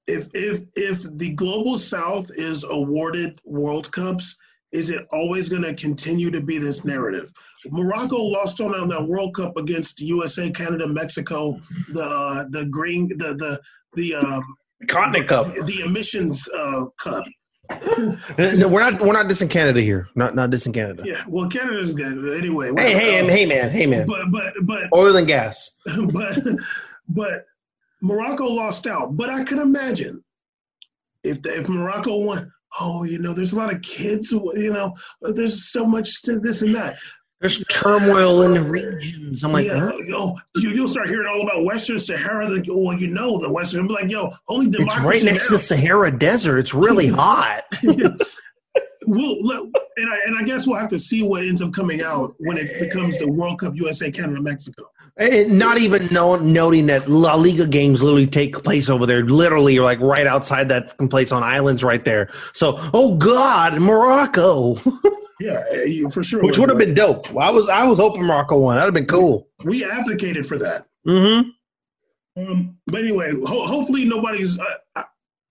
if if if the global South is awarded World Cups, is it always going to continue to be this narrative? Morocco lost on on that World Cup against USA, Canada, Mexico, the uh, the green the the the um, Continent Cup. the emissions uh, cup. No, we're not. We're not dissing Canada here. Not not dissing Canada. Yeah, well, Canada's good anyway. Hey, hey, uh, hey, man, hey, man. But but but Oil and gas. but but Morocco lost out. But I can imagine if the, if Morocco won. Oh, you know, there's a lot of kids. You know, there's so much to this and that. There's turmoil in the regions. I'm like, yeah, huh? yo, you, you'll start hearing all about Western Sahara. The, oh, well, you know, the Western. Be like, yo, only it's right next to the Sahara Desert. It's really hot. we'll and I and I guess we'll have to see what ends up coming out when it becomes the World Cup USA Canada Mexico. And not even know, noting that La Liga games literally take place over there. Literally, like right outside that place on islands right there. So, oh God, Morocco, Yeah, eh, for sure. which would have been dope. I was I was hoping Morocco won. That'd have been cool. We advocated for that. Mm-hmm. Um, but anyway, ho- hopefully nobody's. Uh, uh,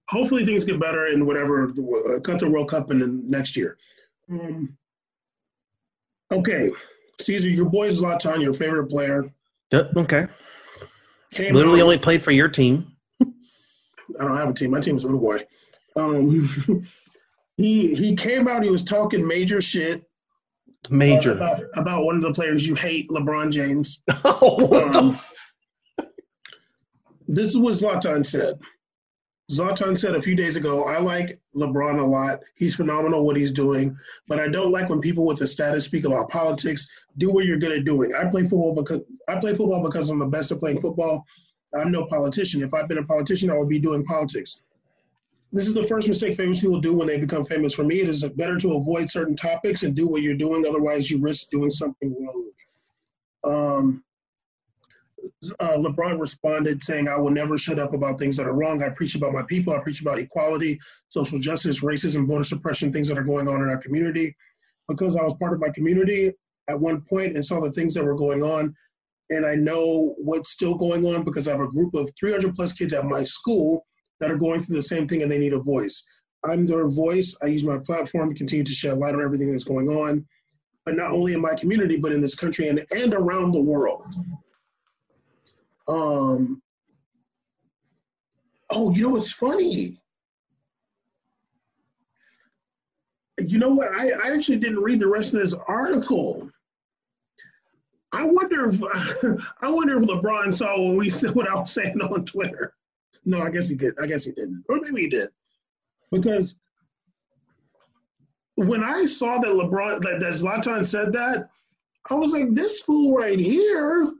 hopefully things get better in whatever the uh, Qatar World Cup in the next year. Um, okay, Caesar, your boy Zlatan, your favorite player, Okay. came Literally out- only played for your team. I don't have a team. My team's Uruguay. Um, he he came out. He was talking major shit uh, Major. about, about one of the players you hate, LeBron James. oh, what the Um, f- This is what Zlatan said. Zlatan said a few days ago, I like LeBron a lot. He's phenomenal what he's doing, but I don't like when people with the status speak about politics. Do what you're good at doing. I play football because I play football because I'm the best at playing football. I'm no politician. If I've been a politician, I would be doing politics. This is the first mistake famous people do when they become famous. For me, it is better to avoid certain topics and do what you're doing. Otherwise, you risk doing something wrong. Um, uh, LeBron responded saying, I will never shut up about things that are wrong. I preach about my people. I preach about equality, social justice, racism, voter suppression, things that are going on in our community. Because I was part of my community at one point and saw the things that were going on, and I know what's still going on because I have a group of 300 plus kids at my school that are going through the same thing and they need a voice. I'm their voice. I use my platform to continue to shed light on everything that's going on, but not only in my community, but in this country and, and around the world. Um, oh, you know what's funny? You know what? I, I actually didn't read the rest of this article. I wonder if I wonder if LeBron saw what we said what I was saying on Twitter. No, I guess he did. I guess he didn't, or maybe he did, because when I saw that LeBron that, that Zlatan said that, I was like, this fool right here.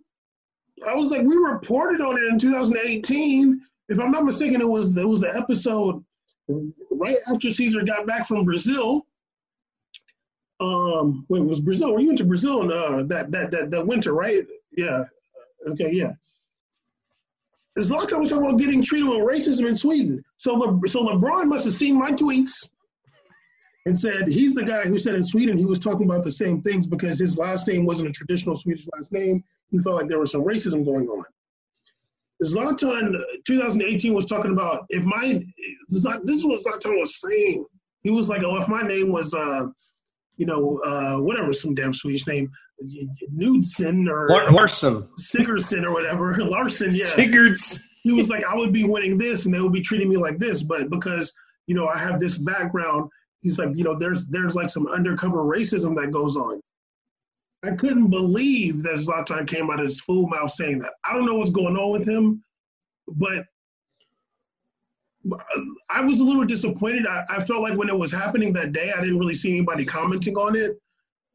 I was like, we reported on it in 2018. If I'm not mistaken, it was it was the episode right after Caesar got back from Brazil. Um, wait, it was Brazil? Were you into Brazil in uh, that that that that winter, right? Yeah. Okay, yeah. Zlatan was talking about getting treated with racism in Sweden. So Le, so LeBron must have seen my tweets and said he's the guy who said in Sweden he was talking about the same things because his last name wasn't a traditional Swedish last name. He felt like there was some racism going on. Zlatan, 2018, was talking about if my this is what Zlatan was saying. He was like, oh, if my name was, uh, you know, uh, whatever, some damn Swedish name, Knudsen or Larson. Sigurdsson or whatever, Larson, yeah. Sigurds. he was like, I would be winning this, and they would be treating me like this, but because you know I have this background, he's like, you know, there's there's like some undercover racism that goes on. I couldn't believe that Zlatan came out of his full mouth saying that. I don't know what's going on with him, but I was a little disappointed. I, I felt like when it was happening that day, I didn't really see anybody commenting on it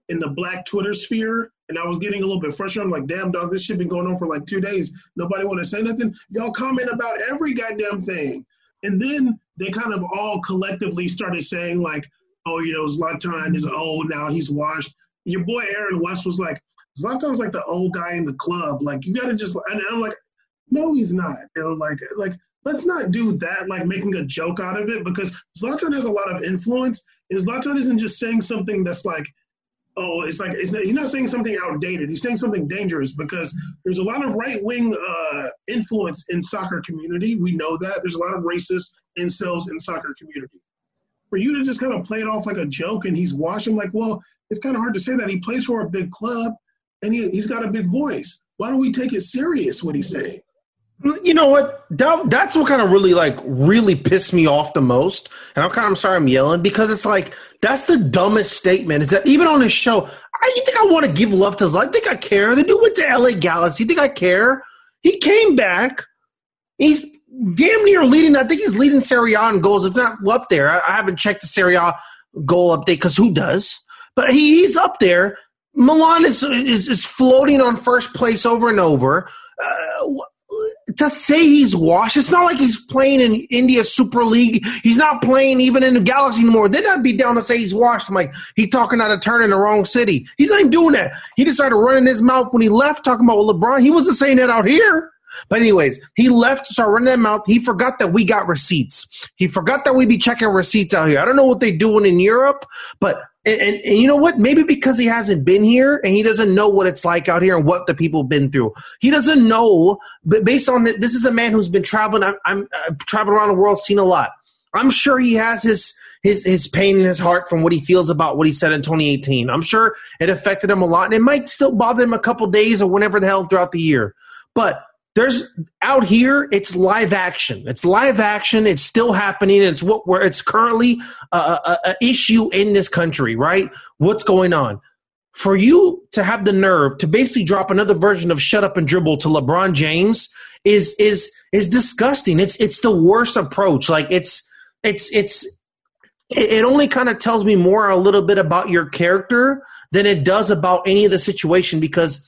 in the black Twitter sphere. And I was getting a little bit frustrated. I'm like, damn, dog, this shit been going on for like two days. Nobody want to say nothing. Y'all comment about every goddamn thing. And then they kind of all collectively started saying, like, oh, you know, Zlatan is old now, he's washed. Your boy Aaron West was like, Zlatan's like the old guy in the club. Like, you got to just, and I'm like, no, he's not. You know, like, like, let's not do that, like making a joke out of it, because Zlatan has a lot of influence. And Zlatan isn't just saying something that's like, oh, it's like it's, he's not saying something outdated. He's saying something dangerous because there's a lot of right wing uh, influence in soccer community. We know that there's a lot of racist incels in soccer community. For you to just kind of play it off like a joke and he's watching, like, well, it's kind of hard to say that he plays for a big club and he, he's got a big voice. Why don't we take it serious? What he's saying. You know what? That, that's what kind of really like really pissed me off the most. And I'm kind of sorry I'm yelling because it's like that's the dumbest statement. Is that even on his show? I, you think I want to give love to? I think I care. The dude went to LA Galaxy. You think I care? He came back. He's damn near leading. I think he's leading Serie A in goals. It's not up there. I, I haven't checked the Serie A goal update because who does? But he, he's up there. Milan is, is is floating on first place over and over. Uh, to say he's washed, it's not like he's playing in India Super League. He's not playing even in the Galaxy anymore. Then I'd be down to say he's washed. I'm like, he talking out of turn in the wrong city. He's not even doing that. He decided running his mouth when he left, talking about LeBron. He wasn't saying that out here. But anyways, he left to start running that mouth. He forgot that we got receipts. He forgot that we be checking receipts out here. I don't know what they doing in Europe, but and, and, and, you know what? Maybe because he hasn't been here and he doesn't know what it's like out here and what the people have been through. He doesn't know. But based on this is a man who's been traveling. I'm, I'm uh, I've traveled around the world, seen a lot. I'm sure he has his his his pain in his heart from what he feels about what he said in 2018. I'm sure it affected him a lot, and it might still bother him a couple days or whenever the hell throughout the year. But there's out here it's live action. It's live action. It's still happening. It's what where it's currently a, a, a, issue in this country right? What's going on? For you to have the nerve to basically drop another version of shut up and dribble to lebron james is is is disgusting. It's it's the worst approach. Like it's it's it's it only kind of tells me more a little bit about your character than it does about any of the situation because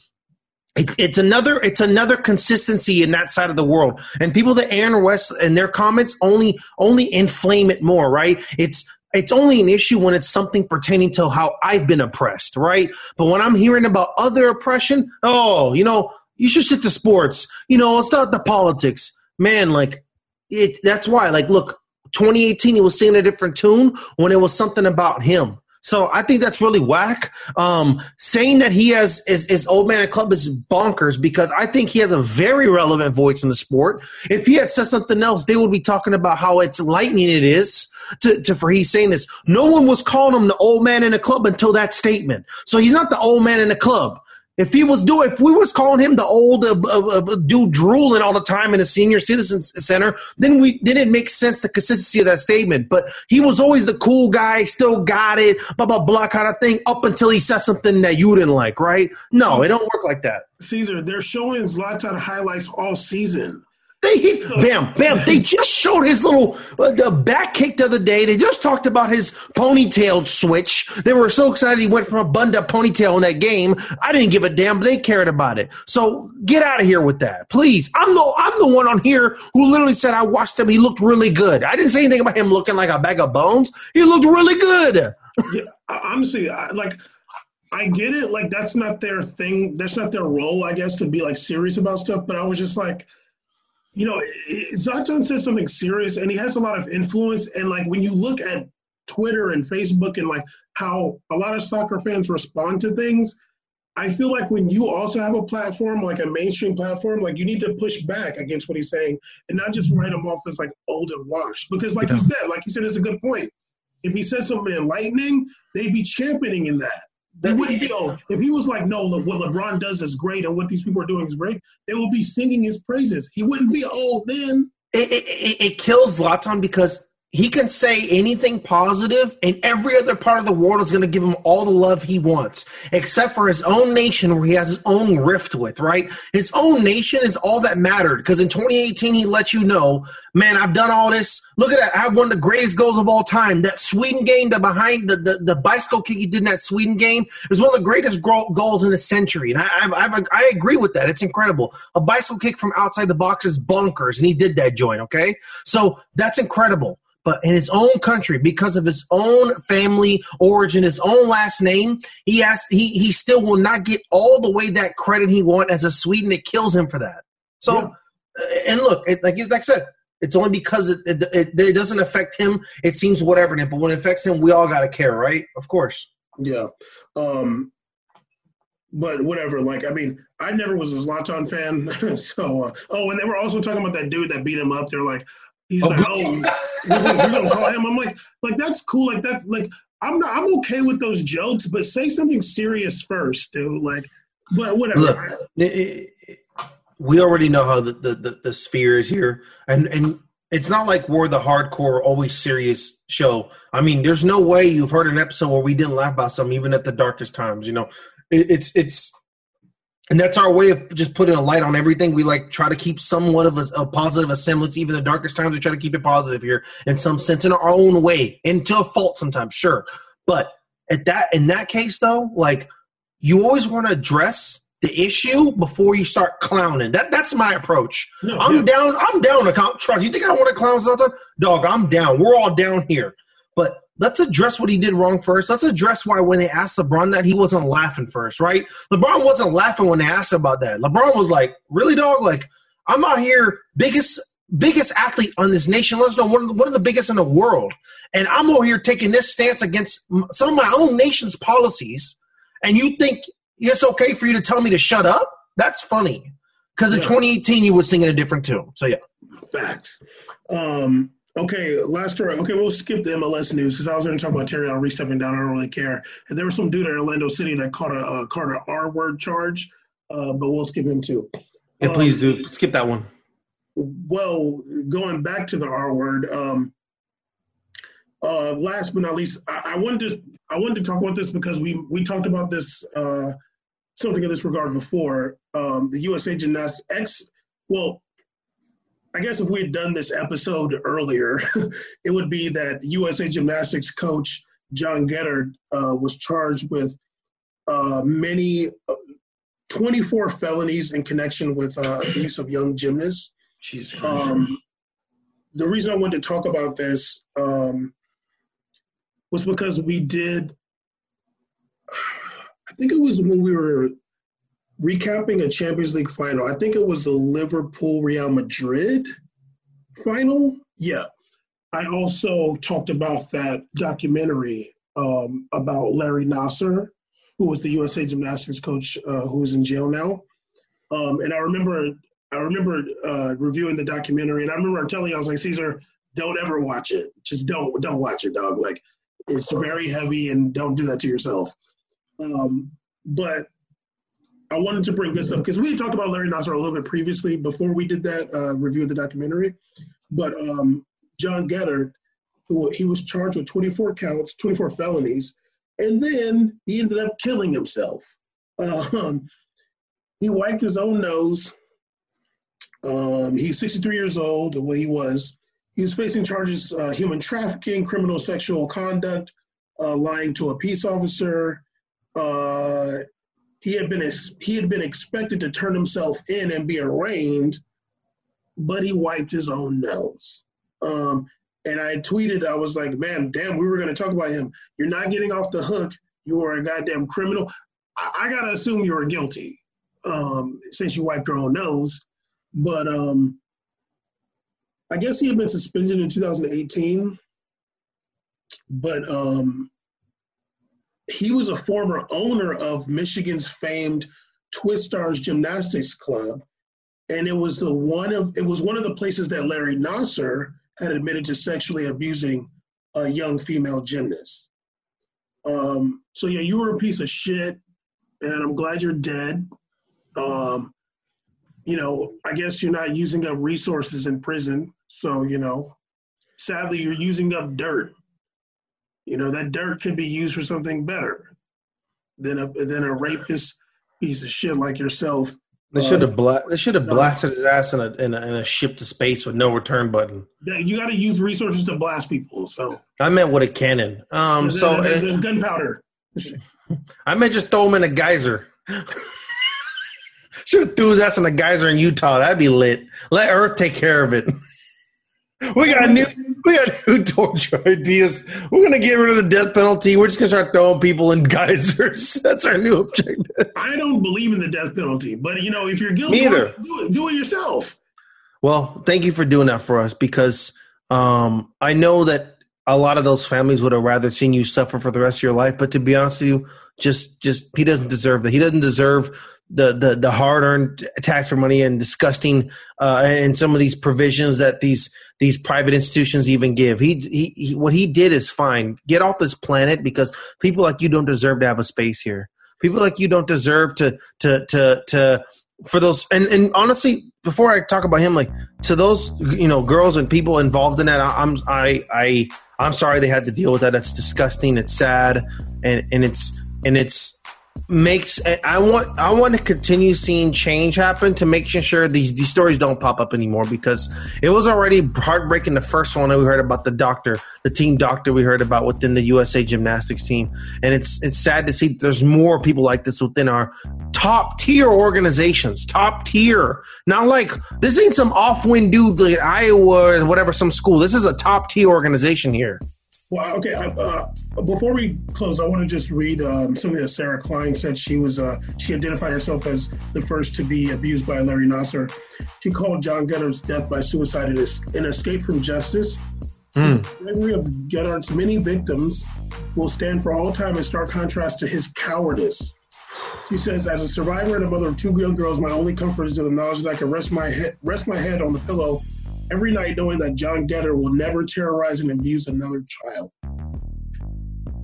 it, it's another it's another consistency in that side of the world. And people that Aaron West and their comments only only inflame it more right? It's it's only an issue when it's something pertaining to how I've been oppressed right? But when I'm hearing about other oppression oh you know you should stick to sports. You know it's not the politics. Man like it that's why. Like look 2018 he was singing a different tune when it was something about him so I think that's really whack. Um, saying that he has is, is old man at club is bonkers because I think he has a very relevant voice in the sport. If he had said something else, they would be talking about how it's lightning it is to, to for he's saying this. No one was calling him the old man in the club until that statement. So he's not the old man in the club. If he was doing, if we was calling him the old uh, uh, uh, dude drooling all the time in a senior citizens center, then we then it makes sense the consistency of that statement. But he was always the cool guy, still got it, blah blah blah kind of thing, up until he said something that you didn't like, right? No, it don't work like that. Caesar, they're showing Zlatan highlights all season. They hit bam, bam. They just showed his little uh, the back kick the other day. They just talked about his ponytail switch. They were so excited he went from a bun to ponytail in that game. I didn't give a damn, but they cared about it. So get out of here with that, please. I'm the I'm the one on here who literally said I watched him. He looked really good. I didn't say anything about him looking like a bag of bones. He looked really good. yeah, honestly, I, like I get it. Like that's not their thing. That's not their role, I guess, to be like serious about stuff. But I was just like you know, Zlatan said something serious, and he has a lot of influence. And like when you look at Twitter and Facebook and like how a lot of soccer fans respond to things, I feel like when you also have a platform, like a mainstream platform, like you need to push back against what he's saying and not just write him off as like old and washed. Because like yeah. you said, like you said, it's a good point. If he said something enlightening, they'd be championing in that. They wouldn't be, oh, if he was like, no, look, what LeBron does is great and what these people are doing is great, they will be singing his praises. He wouldn't be old then. It, it, it kills Zlatan because he can say anything positive, and every other part of the world is going to give him all the love he wants, except for his own nation, where he has his own rift with, right? His own nation is all that mattered because in 2018, he let you know, man, I've done all this. Look at that. I have one of the greatest goals of all time. That Sweden game, the behind the, the, the bicycle kick he did in that Sweden game, is one of the greatest goals in a century. And I, I, I, I agree with that. It's incredible. A bicycle kick from outside the box is bonkers, and he did that joint, okay? So that's incredible but in his own country, because of his own family origin, his own last name, he has he he still will not get all the way that credit he want as a Sweden. It kills him for that. So, yeah. Uh, and look, it, like like I said, it's only because it, it, it, it doesn't affect him. It seems whatever, but when it affects him, we all got to care, right? Of course. Yeah. Um, but whatever. Like, I mean, I never was a Zlatan fan. so, uh, oh, and they were also talking about that dude that beat him up. They're like, he's oh, like, oh, we're gonna, we're gonna call him. I'm like, like that's cool. Like that's like I'm not, I'm okay with those jokes, but say something serious first, dude. Like, but whatever. Look, it, it, we already know how the, the, the, the sphere is here, and and it's not like we're the hardcore, always serious show. I mean, there's no way you've heard an episode where we didn't laugh about something, even at the darkest times. You know, it, it's it's, and that's our way of just putting a light on everything. We like try to keep somewhat of a, a positive semblance, even the darkest times. We try to keep it positive here in some sense, in our own way, and to a fault sometimes, sure. But at that in that case, though, like you always want to address the issue before you start clowning. That that's my approach. No, I'm yeah. down. I'm down to count. Trust. You think I don't want to clown something? Dog, I'm down. We're all down here. But let's address what he did wrong first. Let's address why when they asked LeBron that he wasn't laughing first, right? LeBron wasn't laughing when they asked about that. LeBron was like, "Really, dog? Like, I'm out here, biggest biggest athlete on this nation. Let's know one of, the, one of the biggest in the world, and I'm over here taking this stance against some of my own nation's policies. And you think it's okay for you to tell me to shut up? That's funny. Because in 2018, you were singing a different tune. So, yeah. Facts. Um, okay, last story. Okay, we'll skip the MLS news because I was going to talk about Thierry Henry stepping down. I don't really care. And there was some dude at Orlando City that caught a uh, caught an R word charge, uh, but we'll skip him too. Yeah, please um, do. Skip that one. Well, going back to the R word, um, uh, last but not least, I, I, wanted to I wanted to talk about this because we we talked about this uh, something in this regard before. Um, the USA Gymnastics X. Well, I guess if we had done this episode earlier, it would be that USA Gymnastics coach John Geddert uh, was charged with uh, many, uh, 24 felonies in connection with uh, abuse of young gymnasts. Jesus um, the reason I wanted to talk about this um, was because we did I think it was when we were recapping a Champions League final. I think it was the Liverpool Real Madrid final. Yeah. I also talked about that documentary um, about Larry Nassar, who was the USA Gymnastics coach uh, who is in jail now. Um, and I remember, I remember uh, reviewing the documentary, and I remember telling you, I was like, Caesar, don't ever watch it. Just don't, don't watch it, dog. Like, it's very heavy, and don't do that to yourself. Um, but I wanted to bring this up because we talked about Larry Nassar a little bit previously before we did that uh, review of the documentary. But um, John Geddert, who he was charged with 24 counts, 24 felonies, and then he ended up killing himself. Um, he wiped his own nose. Um, he's 63 years old, the way he was. He was facing charges uh, human trafficking, criminal sexual conduct, uh, lying to a peace officer, uh, he had been he had been expected to turn himself in and be arraigned, but he wiped his own nose. Um, and I tweeted, I was like, "Man, damn, we were going to talk about him. You're not getting off the hook. You are a goddamn criminal. I, I gotta assume you are guilty um, since you wiped your own nose." But um, I guess he had been suspended in 2018. But um, he was a former owner of Michigan's famed Twistars Gymnastics Club, and it was the one of it was one of the places that Larry Nassar had admitted to sexually abusing a young female gymnast. Um, so yeah, you were a piece of shit, and I'm glad you're dead. Um, you know, I guess you're not using up resources in prison, so you know, sadly, you're using up dirt. You know, that dirt could be used for something better than a than a rapist piece of shit like yourself. They should have uh, bla- they should have blasted his ass in a, in a, in a ship to space with no return button. You got to use resources to blast people. So I meant with a cannon. Um, there's, so there's, there's gunpowder. I meant just throw him in a geyser. should have threw his ass in a geyser in Utah. That'd be lit. Let Earth take care of it. we got new we got new torture ideas. We're gonna get rid of the death penalty. We're just gonna start throwing people in geysers. That's our new objective. I don't believe in the death penalty, but you know, if you're guilty, Neither. do it, do it yourself. Well, thank you for doing that for us because um, I know that a lot of those families would have rather seen you suffer for the rest of your life. But to be honest with you, just just he doesn't deserve that. He doesn't deserve the the, the hard earned taxpayer money and disgusting uh, and some of these provisions that these these private institutions even give. He, he he what he did is fine. Get off this planet because people like you don't deserve to have a space here. People like you don't deserve to to to to for those and and honestly before i talk about him like to those you know girls and people involved in that I, i'm i i i'm sorry they had to deal with that that's disgusting it's sad and and it's and it's makes I want I want to continue seeing change happen to making sure these these stories don't pop up anymore because it was already heartbreaking the first one that we heard about the doctor the team doctor we heard about within the USA gymnastics team. And it's it's sad to see there's more people like this within our top tier organizations top tier. Not like this ain't some off wind dude like Iowa or whatever some school. This is a top tier organization here well, okay. Uh, before we close, I want to just read um, something that Sarah Klein said. She was uh, she identified herself as the first to be abused by Larry Nassar. She called John Geddert's death by suicide an escape from justice. Mm. The memory of Geddert's many victims will stand for all time in stark contrast to his cowardice. She says, "As a survivor and a mother of two young girls, my only comfort is in the knowledge that I can rest my head rest my head on the pillow every night knowing that John Geddert will never terrorize and abuse another child.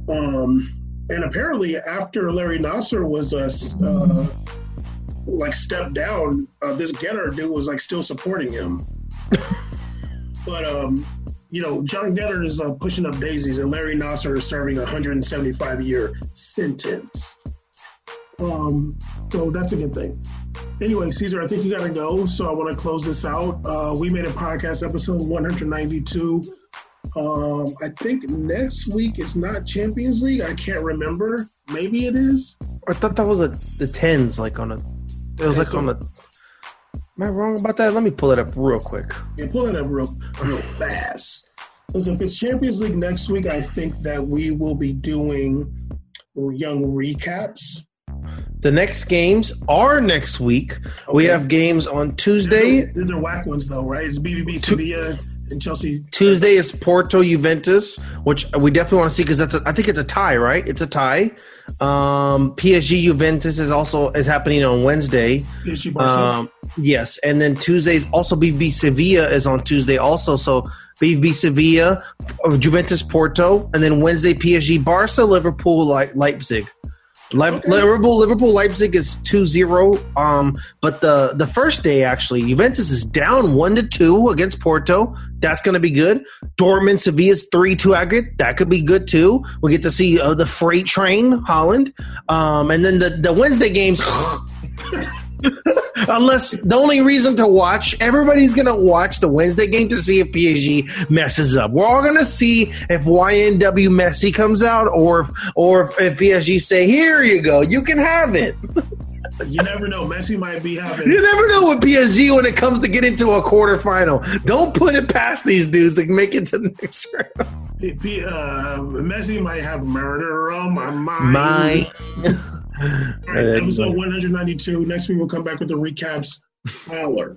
Um, and apparently, after Larry Nassar was uh, uh, like stepped down, uh, this Geddert dude was like still supporting him. but um, you know, John Geddert is uh, pushing up daisies, and Larry Nassar is serving a 175 year sentence. Um, so that's a good thing. Anyway, Caesar, I think you got to go. So I want to close this out. Uh, we made a podcast episode 192. Um, I think next week it's not Champions League. I can't remember. Maybe it is. I thought that was a, the tens, like on a. It was like so, on a. Am I wrong about that? Let me pull it up real quick. Yeah, pull it up real, real fast. Because if it's Champions League next week, I think that we will be doing young recaps. The next games are next week. Okay. We have games on Tuesday. These are, these are whack ones though, right? It's BVB Sevilla and Chelsea. Tuesday is Porto Juventus, which we definitely want to see because that's a, I think it's a tie, right? It's a tie. Um, PSG Juventus is also is happening on Wednesday. Um, yes, and then Tuesdays also BVB Sevilla is on Tuesday also. So BVB Sevilla, Juventus Porto, and then Wednesday PSG Barca Liverpool Leipzig. Okay. Liverpool, Liverpool, Leipzig is 2-0. Um, but the the first day actually, Juventus is down one to two against Porto. That's going to be good. Dortmund, Sevilla's three two aggregate. That could be good too. We get to see uh, the freight train Haaland Um, and then the the Wednesday games. Unless the only reason to watch, everybody's gonna watch the Wednesday game to see if PSG messes up. We're all gonna see if YNW Messi comes out, or if, or if, if PSG say, "Here you go, you can have it." You never know. Messi might be having. You never know with PSG when it comes to get into a quarterfinal. Don't put it past these dudes and make it to the next round. Uh, Messi might have murder on my mind. My. All right, episode 192. Next week we'll come back with the recaps. Holler.